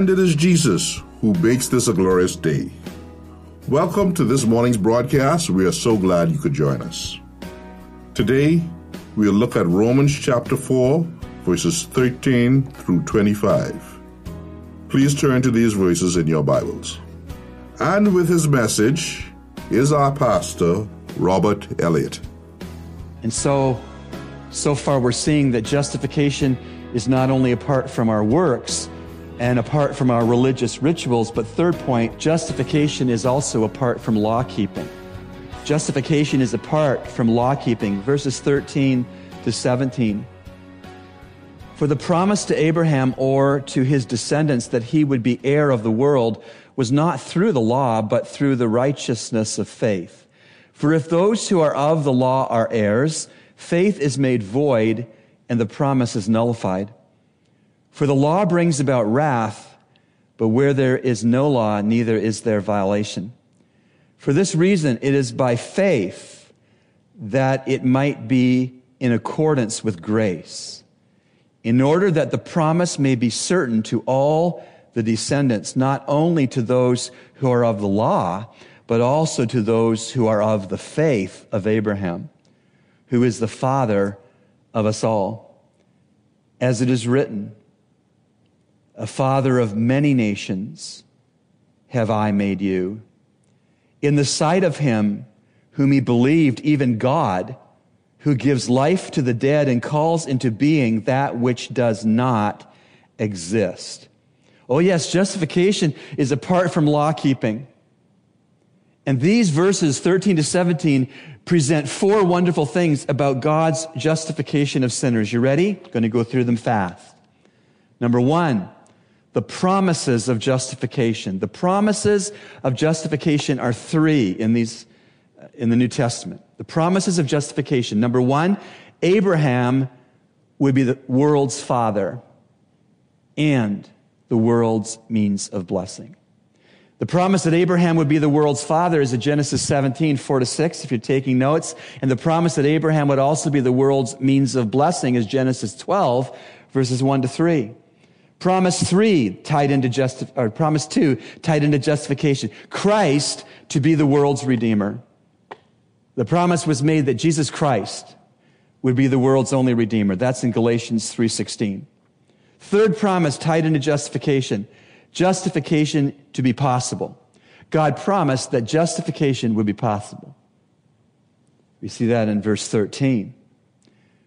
And it is Jesus who makes this a glorious day. Welcome to this morning's broadcast. We are so glad you could join us. Today, we'll look at Romans chapter 4, verses 13 through 25. Please turn to these verses in your Bibles. And with his message is our pastor, Robert Elliott. And so, so far we're seeing that justification is not only apart from our works and apart from our religious rituals, but third point, justification is also apart from law keeping. Justification is apart from law keeping. Verses 13 to 17. For the promise to Abraham or to his descendants that he would be heir of the world was not through the law, but through the righteousness of faith. For if those who are of the law are heirs, faith is made void and the promise is nullified. For the law brings about wrath, but where there is no law, neither is there violation. For this reason, it is by faith that it might be in accordance with grace, in order that the promise may be certain to all the descendants, not only to those who are of the law, but also to those who are of the faith of Abraham, who is the father of us all. As it is written, a father of many nations have I made you. In the sight of him whom he believed, even God, who gives life to the dead and calls into being that which does not exist. Oh, yes, justification is apart from law keeping. And these verses 13 to 17 present four wonderful things about God's justification of sinners. You ready? I'm Going to go through them fast. Number one, the promises of justification. The promises of justification are three in these, uh, in the New Testament. The promises of justification. Number one, Abraham would be the world's father and the world's means of blessing. The promise that Abraham would be the world's father is in Genesis 17, 4 to 6, if you're taking notes. And the promise that Abraham would also be the world's means of blessing is Genesis 12, verses 1 to 3. Promise three tied into just, or promise two tied into justification. Christ to be the world's redeemer. The promise was made that Jesus Christ would be the world's only redeemer. That's in Galatians 3:16. Third promise tied into justification. Justification to be possible. God promised that justification would be possible. We see that in verse 13.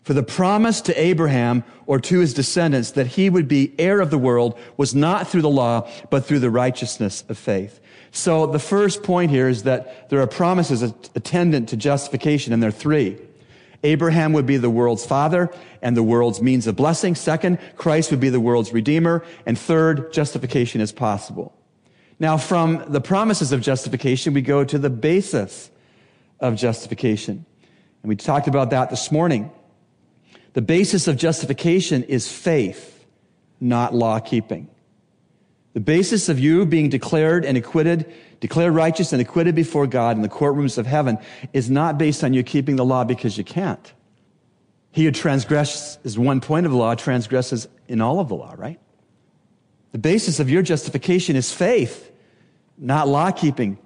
For the promise to Abraham or to his descendants that he would be heir of the world was not through the law, but through the righteousness of faith. So the first point here is that there are promises attendant to justification, and there are three. Abraham would be the world's father and the world's means of blessing. Second, Christ would be the world's redeemer. And third, justification is possible. Now, from the promises of justification, we go to the basis of justification. And we talked about that this morning. The basis of justification is faith, not law keeping. The basis of you being declared and acquitted, declared righteous and acquitted before God in the courtrooms of heaven is not based on you keeping the law because you can't. He who transgresses one point of the law transgresses in all of the law, right? The basis of your justification is faith, not law keeping.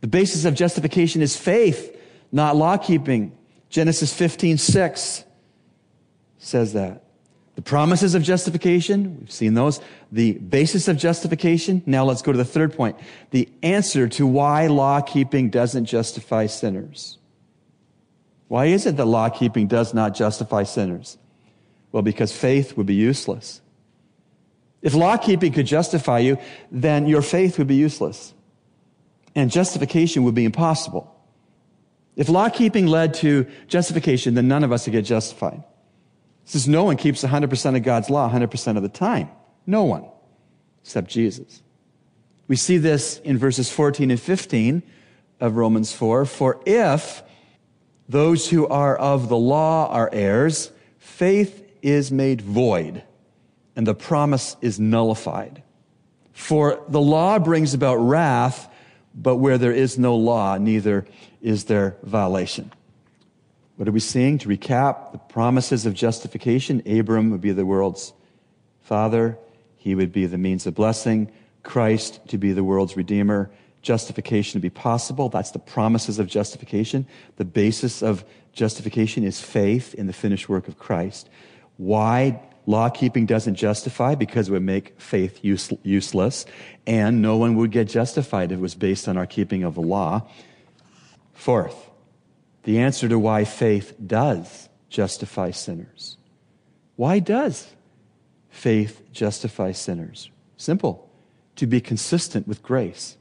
The basis of justification is faith, not law keeping. Genesis 15, 6 says that. The promises of justification, we've seen those. The basis of justification. Now let's go to the third point. The answer to why law keeping doesn't justify sinners. Why is it that law keeping does not justify sinners? Well, because faith would be useless. If law keeping could justify you, then your faith would be useless. And justification would be impossible. If law keeping led to justification, then none of us would get justified. Says no one keeps 100% of God's law 100% of the time. No one, except Jesus. We see this in verses 14 and 15 of Romans 4. For if those who are of the law are heirs, faith is made void and the promise is nullified. For the law brings about wrath, but where there is no law, neither is there violation. What are we seeing? To recap the promises of justification, Abram would be the world's father, he would be the means of blessing, Christ to be the world's redeemer, justification to be possible. That's the promises of justification. The basis of justification is faith in the finished work of Christ. Why law keeping doesn't justify? Because it would make faith use, useless, and no one would get justified if it was based on our keeping of the law. Fourth, the answer to why faith does justify sinners. Why does faith justify sinners? Simple to be consistent with grace.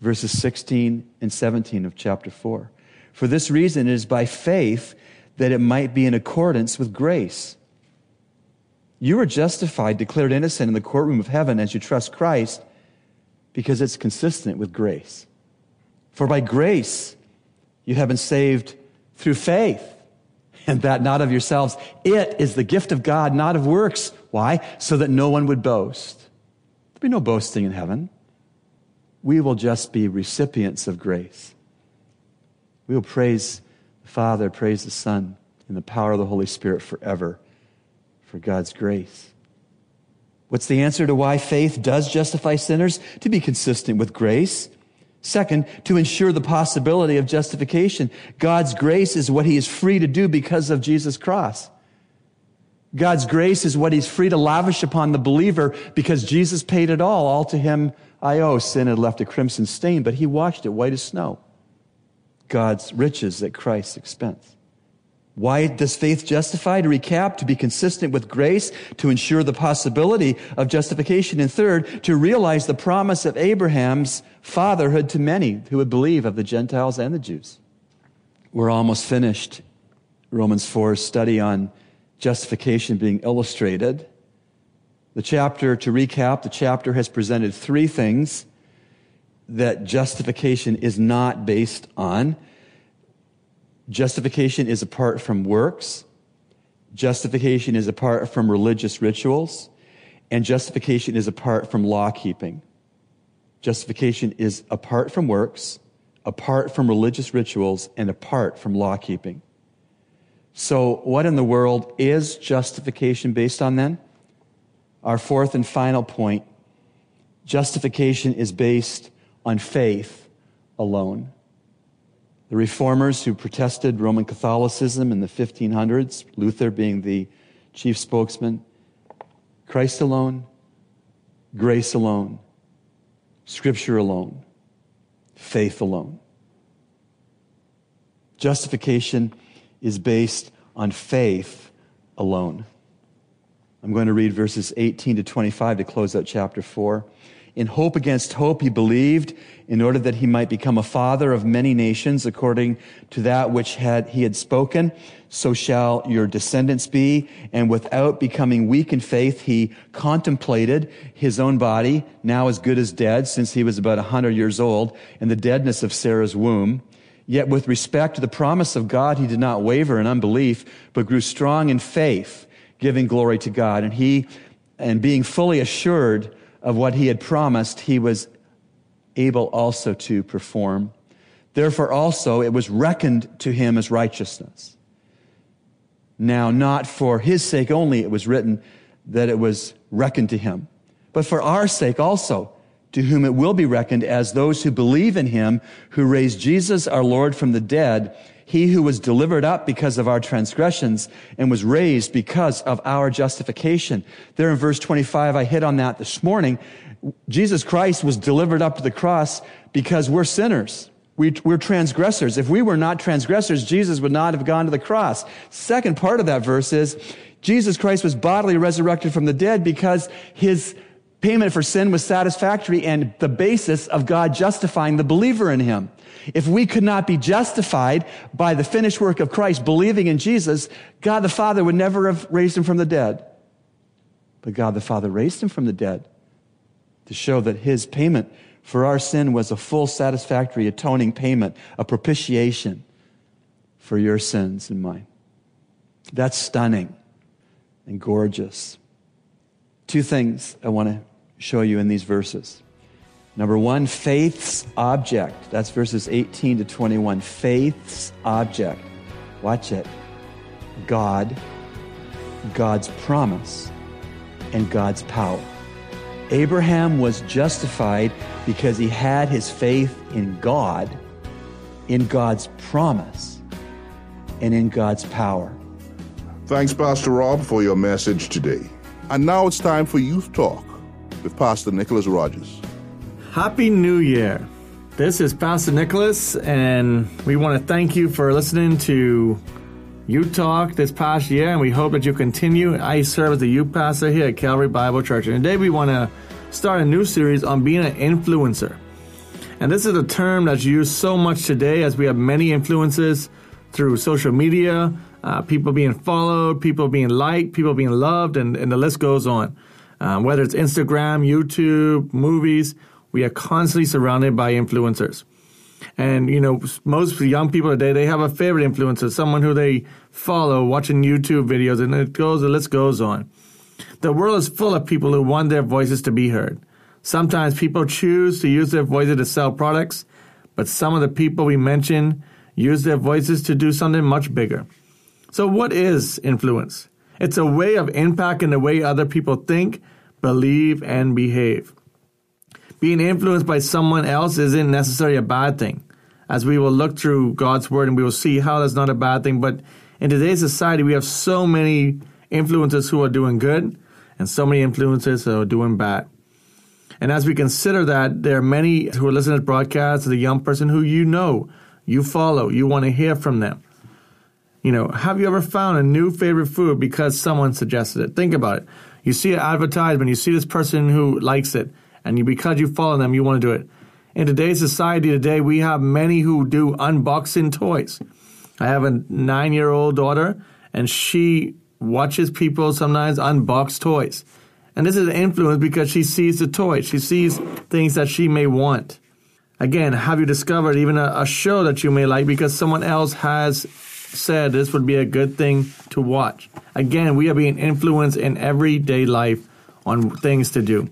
Verses 16 and 17 of chapter 4. For this reason, it is by faith that it might be in accordance with grace. You are justified, declared innocent in the courtroom of heaven as you trust Christ because it's consistent with grace. For by grace you have been saved through faith, and that not of yourselves. It is the gift of God, not of works. Why? So that no one would boast. There'll be no boasting in heaven. We will just be recipients of grace. We will praise the Father, praise the Son, and the power of the Holy Spirit forever for God's grace. What's the answer to why faith does justify sinners? To be consistent with grace. Second, to ensure the possibility of justification. God's grace is what he is free to do because of Jesus' cross. God's grace is what he's free to lavish upon the believer because Jesus paid it all. All to him I owe. Sin had left a crimson stain, but he washed it white as snow. God's riches at Christ's expense. Why does faith justify? To recap, to be consistent with grace, to ensure the possibility of justification. And third, to realize the promise of Abraham's fatherhood to many who would believe of the Gentiles and the Jews. We're almost finished Romans 4 study on justification being illustrated. The chapter, to recap, the chapter has presented three things that justification is not based on. Justification is apart from works. Justification is apart from religious rituals. And justification is apart from law keeping. Justification is apart from works, apart from religious rituals, and apart from law keeping. So, what in the world is justification based on then? Our fourth and final point justification is based on faith alone. The reformers who protested Roman Catholicism in the 1500s, Luther being the chief spokesman, Christ alone, grace alone, scripture alone, faith alone. Justification is based on faith alone. I'm going to read verses 18 to 25 to close out chapter 4. In hope against hope, he believed in order that he might become a father of many nations according to that which had, he had spoken. So shall your descendants be. And without becoming weak in faith, he contemplated his own body, now as good as dead, since he was about a hundred years old, and the deadness of Sarah's womb. Yet with respect to the promise of God, he did not waver in unbelief, but grew strong in faith, giving glory to God. And he, and being fully assured of what he had promised, he was able also to perform. Therefore, also, it was reckoned to him as righteousness. Now, not for his sake only, it was written that it was reckoned to him, but for our sake also, to whom it will be reckoned as those who believe in him who raised Jesus our Lord from the dead he who was delivered up because of our transgressions and was raised because of our justification. There in verse 25, I hit on that this morning. Jesus Christ was delivered up to the cross because we're sinners. We, are transgressors. If we were not transgressors, Jesus would not have gone to the cross. Second part of that verse is Jesus Christ was bodily resurrected from the dead because his payment for sin was satisfactory and the basis of God justifying the believer in him. If we could not be justified by the finished work of Christ, believing in Jesus, God the Father would never have raised him from the dead. But God the Father raised him from the dead to show that his payment for our sin was a full, satisfactory, atoning payment, a propitiation for your sins and mine. That's stunning and gorgeous. Two things I want to show you in these verses. Number one, faith's object. That's verses 18 to 21. Faith's object. Watch it. God, God's promise, and God's power. Abraham was justified because he had his faith in God, in God's promise, and in God's power. Thanks, Pastor Rob, for your message today. And now it's time for Youth Talk with Pastor Nicholas Rogers. Happy New Year. This is Pastor Nicholas, and we want to thank you for listening to Youth Talk this past year, and we hope that you continue. I serve as the youth pastor here at Calvary Bible Church, and today we want to start a new series on being an influencer. And this is a term that's used so much today as we have many influences through social media, uh, people being followed, people being liked, people being loved, and, and the list goes on. Um, whether it's Instagram, YouTube, movies, we are constantly surrounded by influencers. And, you know, most young people today, they have a favorite influencer, someone who they follow watching YouTube videos, and it goes, the list goes on. The world is full of people who want their voices to be heard. Sometimes people choose to use their voices to sell products, but some of the people we mention use their voices to do something much bigger. So, what is influence? It's a way of impacting the way other people think, believe, and behave. Being influenced by someone else isn't necessarily a bad thing, as we will look through God's Word and we will see how that's not a bad thing. But in today's society, we have so many influences who are doing good and so many influences who are doing bad. And as we consider that, there are many who are listening to broadcasts, the young person who you know, you follow, you want to hear from them. You know, have you ever found a new favorite food because someone suggested it? Think about it. You see an advertisement, you see this person who likes it, and you, because you follow them, you want to do it. In today's society today, we have many who do unboxing toys. I have a nine year old daughter, and she watches people sometimes unbox toys. And this is an influence because she sees the toy. She sees things that she may want. Again, have you discovered even a, a, show that you may like because someone else has said this would be a good thing to watch? Again, we are being influenced in everyday life on things to do.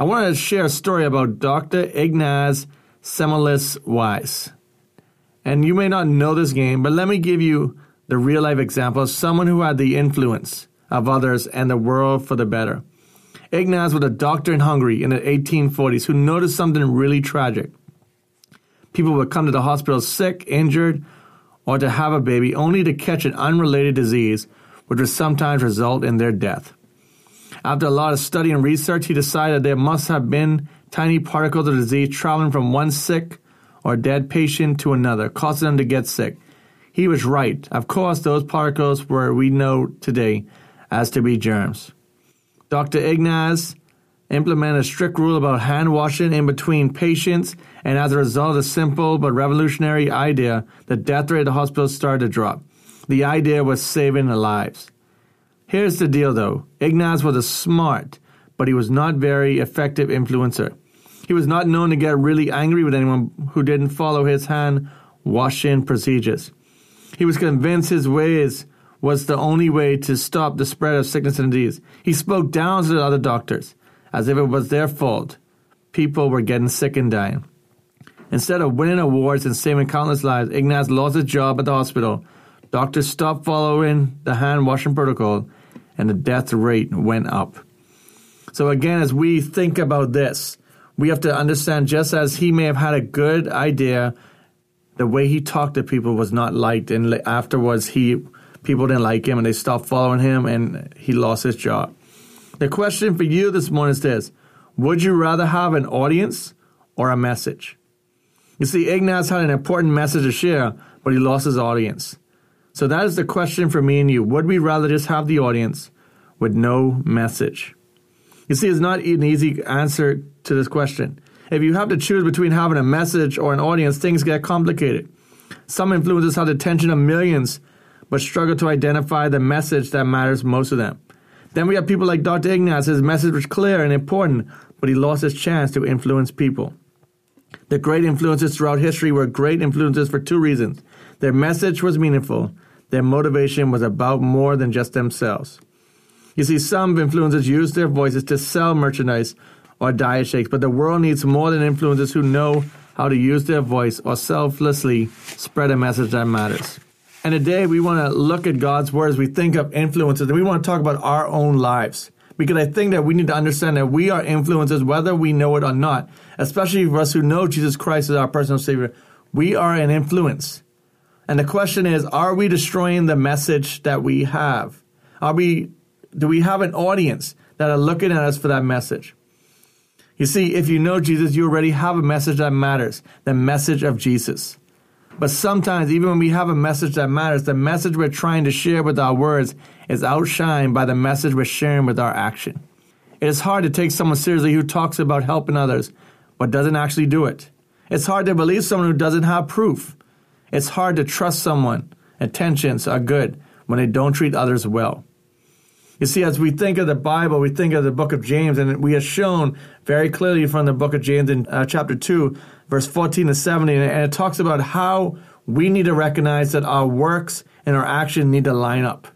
I want to share a story about Dr. Ignaz Semmelweis. And you may not know this game, but let me give you the real life example of someone who had the influence of others and the world for the better. Ignaz was a doctor in Hungary in the 1840s who noticed something really tragic. People would come to the hospital sick, injured, or to have a baby only to catch an unrelated disease, which would sometimes result in their death. After a lot of study and research, he decided there must have been tiny particles of disease traveling from one sick or dead patient to another, causing them to get sick. He was right. Of course, those particles were we know today as to be germs. Dr. Ignaz implemented a strict rule about hand washing in between patients, and as a result of the simple but revolutionary idea, the death rate at the hospital started to drop. The idea was saving lives. Here's the deal though Ignaz was a smart, but he was not very effective influencer. He was not known to get really angry with anyone who didn't follow his hand washing procedures. He was convinced his ways was the only way to stop the spread of sickness and disease. He spoke down to the other doctors as if it was their fault. People were getting sick and dying. Instead of winning awards and saving countless lives, Ignaz lost his job at the hospital. Doctors stopped following the hand washing protocol, and the death rate went up. So, again, as we think about this, we have to understand just as he may have had a good idea, the way he talked to people was not liked. And afterwards, he people didn't like him and they stopped following him and he lost his job. The question for you this morning is this Would you rather have an audience or a message? You see, Ignaz had an important message to share, but he lost his audience. So that is the question for me and you. Would we rather just have the audience with no message? You see, it's not an easy answer to this question. If you have to choose between having a message or an audience, things get complicated. Some influencers have the attention of millions but struggle to identify the message that matters most to them. Then we have people like Dr. Ignaz. His message was clear and important, but he lost his chance to influence people. The great influencers throughout history were great influencers for two reasons. Their message was meaningful. Their motivation was about more than just themselves. You see, some influencers use their voices to sell merchandise or diet shakes, but the world needs more than influencers who know how to use their voice or selflessly spread a message that matters. And today we want to look at God's word as we think of influences and we want to talk about our own lives. Because I think that we need to understand that we are influencers whether we know it or not, especially for us who know Jesus Christ as our personal Savior. We are an influence. And the question is, are we destroying the message that we have? Are we do we have an audience that are looking at us for that message? You see, if you know Jesus, you already have a message that matters, the message of Jesus. But sometimes, even when we have a message that matters, the message we're trying to share with our words is outshined by the message we're sharing with our action. It is hard to take someone seriously who talks about helping others, but doesn't actually do it. It's hard to believe someone who doesn't have proof. It's hard to trust someone. Intentions are good when they don't treat others well. You see, as we think of the Bible, we think of the book of James, and we are shown very clearly from the book of James in uh, chapter 2, verse 14 to 17, and it talks about how we need to recognize that our works and our actions need to line up.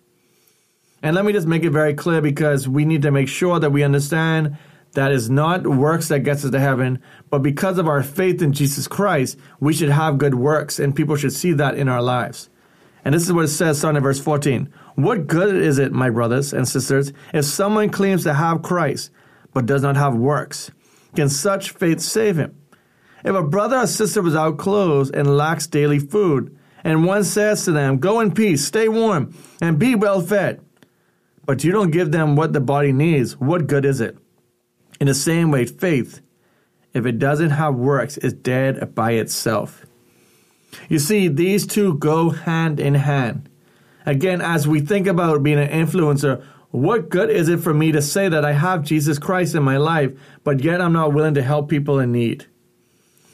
And let me just make it very clear because we need to make sure that we understand that is not works that gets us to heaven, but because of our faith in Jesus Christ, we should have good works, and people should see that in our lives. And this is what it says, starting at verse 14. What good is it, my brothers and sisters, if someone claims to have Christ but does not have works? Can such faith save him? If a brother or sister without clothes and lacks daily food, and one says to them, Go in peace, stay warm, and be well fed, but you don't give them what the body needs, what good is it? In the same way, faith, if it doesn't have works, is dead by itself. You see, these two go hand in hand. Again, as we think about being an influencer, what good is it for me to say that I have Jesus Christ in my life, but yet I'm not willing to help people in need?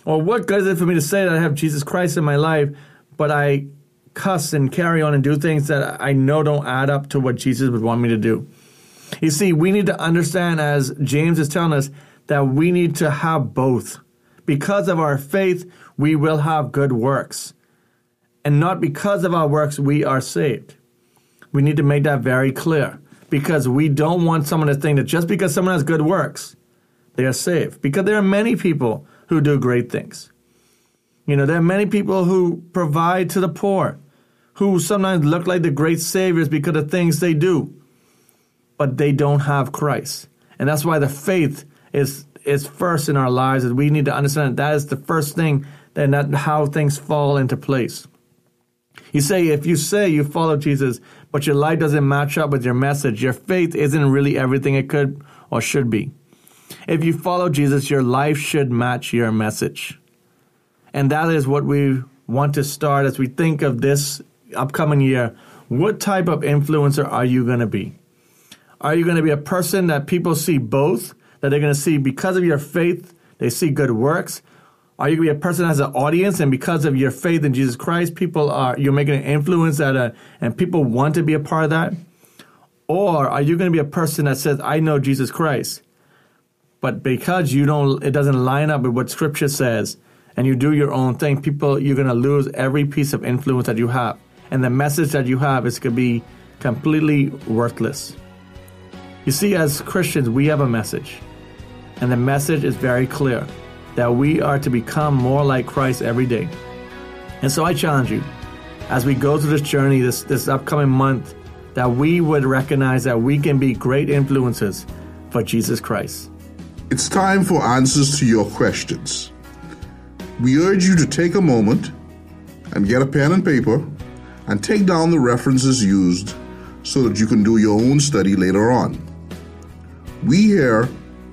Or what good is it for me to say that I have Jesus Christ in my life, but I cuss and carry on and do things that I know don't add up to what Jesus would want me to do? You see, we need to understand, as James is telling us, that we need to have both. Because of our faith, we will have good works and not because of our works we are saved. We need to make that very clear because we don't want someone to think that just because someone has good works, they are saved. Because there are many people who do great things. You know, there are many people who provide to the poor, who sometimes look like the great saviors because of things they do, but they don't have Christ. And that's why the faith is is first in our lives, and we need to understand that, that is the first thing, and that how things fall into place. You say, if you say you follow Jesus, but your life doesn't match up with your message, your faith isn't really everything it could or should be. If you follow Jesus, your life should match your message. And that is what we want to start as we think of this upcoming year. What type of influencer are you going to be? Are you going to be a person that people see both? That they're going to see because of your faith, they see good works, are you going to be a person that has an audience, and because of your faith in Jesus Christ, people are you're making an influence at a, uh, and people want to be a part of that? Or are you going to be a person that says, "I know Jesus Christ," but because you don't, it doesn't line up with what Scripture says, and you do your own thing, people, you're going to lose every piece of influence that you have, and the message that you have is going to be completely worthless. You see, as Christians, we have a message, and the message is very clear that we are to become more like Christ every day. And so I challenge you, as we go through this journey this, this upcoming month, that we would recognize that we can be great influences for Jesus Christ. It's time for answers to your questions. We urge you to take a moment and get a pen and paper and take down the references used so that you can do your own study later on. We here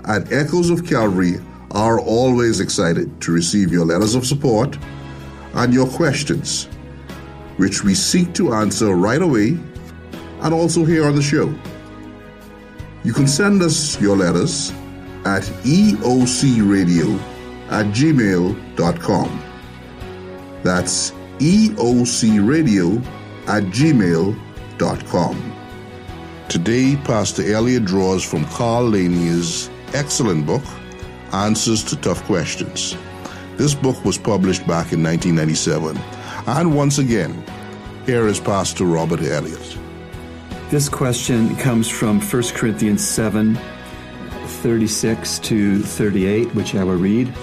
at Echoes of Calvary are always excited to receive your letters of support and your questions, which we seek to answer right away and also here on the show. You can send us your letters at eocradio at gmail.com. That's eocradio at gmail.com. Today, Pastor Elliott draws from Carl Laney's excellent book, Answers to Tough Questions. This book was published back in 1997. And once again, here is Pastor Robert Elliott. This question comes from 1 Corinthians 7 36 to 38, which I will read.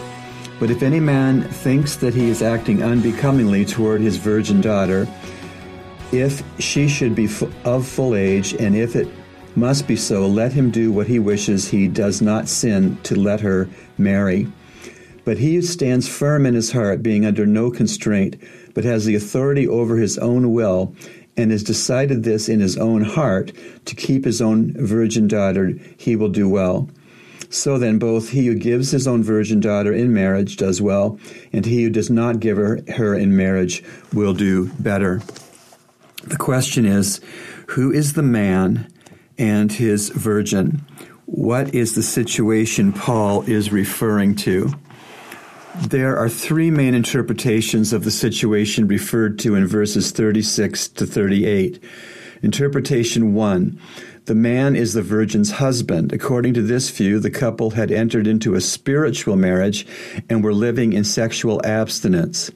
But if any man thinks that he is acting unbecomingly toward his virgin daughter, if she should be of full age, and if it must be so, let him do what he wishes. He does not sin to let her marry. But he who stands firm in his heart, being under no constraint, but has the authority over his own will, and has decided this in his own heart to keep his own virgin daughter, he will do well. So then, both he who gives his own virgin daughter in marriage does well, and he who does not give her, her in marriage will do better. The question is who is the man and his virgin? What is the situation Paul is referring to? There are three main interpretations of the situation referred to in verses 36 to 38. Interpretation 1 The man is the virgin's husband. According to this view, the couple had entered into a spiritual marriage and were living in sexual abstinence.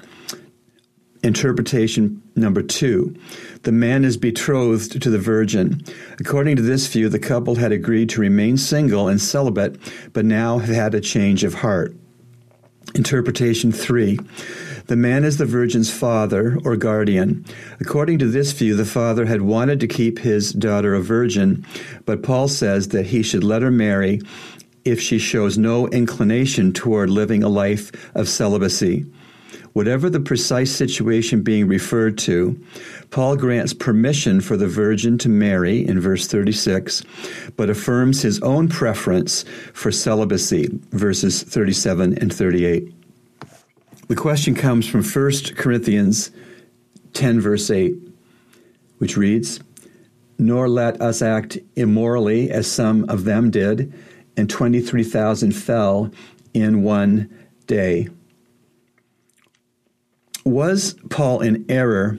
Interpretation number two the man is betrothed to the virgin. According to this view, the couple had agreed to remain single and celibate, but now have had a change of heart. Interpretation 3. The man is the virgin's father or guardian. According to this view, the father had wanted to keep his daughter a virgin, but Paul says that he should let her marry if she shows no inclination toward living a life of celibacy. Whatever the precise situation being referred to, Paul grants permission for the virgin to marry in verse 36, but affirms his own preference for celibacy, verses 37 and 38. The question comes from 1 Corinthians 10, verse 8, which reads, Nor let us act immorally as some of them did, and 23,000 fell in one day. Was Paul in error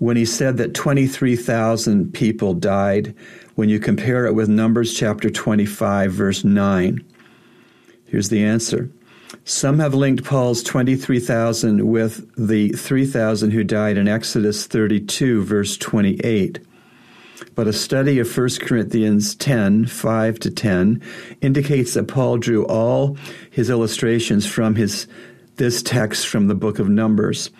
when he said that 23,000 people died when you compare it with Numbers chapter 25, verse 9? Here's the answer. Some have linked Paul's 23,000 with the 3,000 who died in Exodus 32, verse 28. But a study of 1 Corinthians 10, 5 to 10, indicates that Paul drew all his illustrations from his this text from the book of Numbers.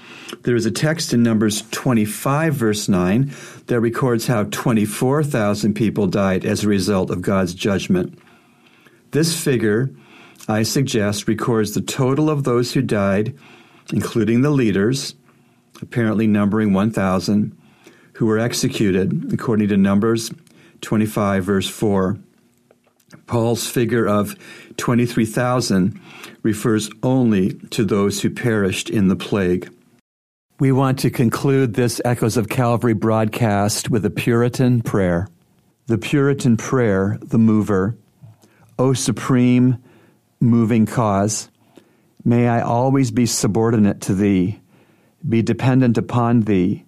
There is a text in Numbers 25, verse 9, that records how 24,000 people died as a result of God's judgment. This figure, I suggest, records the total of those who died, including the leaders, apparently numbering 1,000, who were executed, according to Numbers 25, verse 4. Paul's figure of 23,000 refers only to those who perished in the plague. We want to conclude this Echoes of Calvary broadcast with a Puritan prayer. The Puritan prayer, the mover. O supreme, moving cause, may I always be subordinate to Thee, be dependent upon Thee,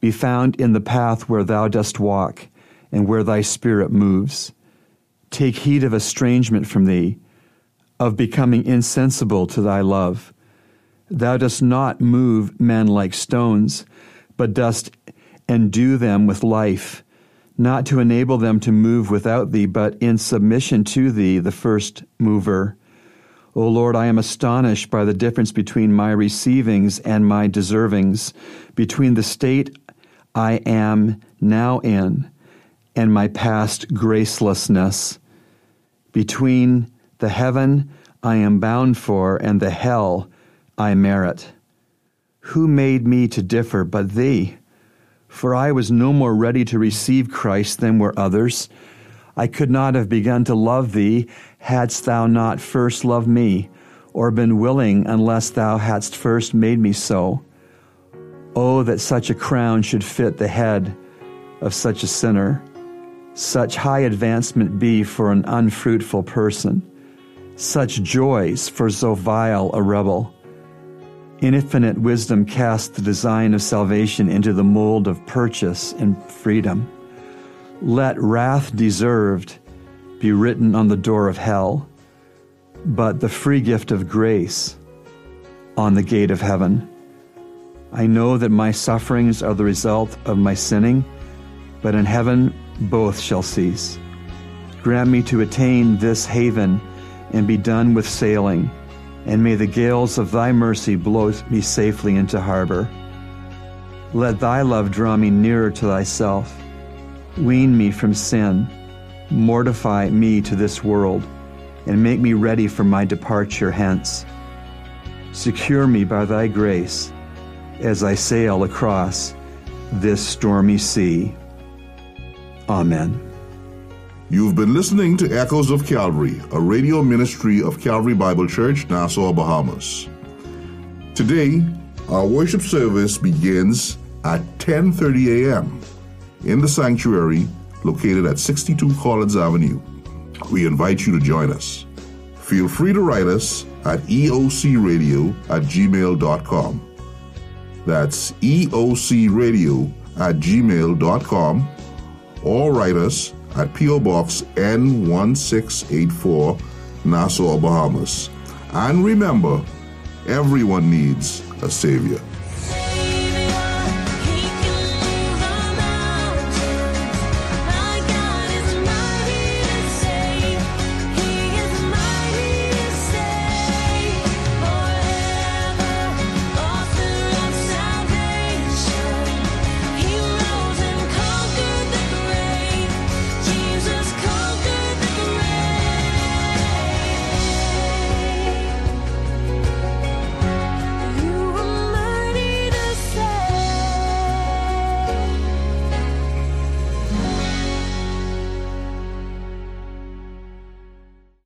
be found in the path where Thou dost walk and where Thy Spirit moves. Take heed of estrangement from Thee of becoming insensible to thy love. Thou dost not move men like stones, but dost endue them with life, not to enable them to move without thee, but in submission to thee, the first mover. O Lord, I am astonished by the difference between my receivings and my deservings, between the state I am now in and my past gracelessness, between the heaven I am bound for, and the hell I merit. Who made me to differ but thee? For I was no more ready to receive Christ than were others. I could not have begun to love thee hadst thou not first loved me, or been willing unless thou hadst first made me so. Oh, that such a crown should fit the head of such a sinner, such high advancement be for an unfruitful person such joys for so vile a rebel. Infinite wisdom cast the design of salvation into the mold of purchase and freedom. Let wrath deserved be written on the door of hell, but the free gift of grace on the gate of heaven. I know that my sufferings are the result of my sinning, but in heaven both shall cease. Grant me to attain this haven and be done with sailing, and may the gales of thy mercy blow me safely into harbor. Let thy love draw me nearer to thyself. Wean me from sin, mortify me to this world, and make me ready for my departure hence. Secure me by thy grace as I sail across this stormy sea. Amen. You've been listening to Echoes of Calvary, a radio ministry of Calvary Bible Church, Nassau, Bahamas. Today, our worship service begins at 10:30 a.m. in the sanctuary located at 62 Collins Avenue. We invite you to join us. Feel free to write us at eocradio at gmail.com. That's eocradio at gmail.com or write us at P.O. Box N1684, Nassau, Bahamas. And remember, everyone needs a Savior.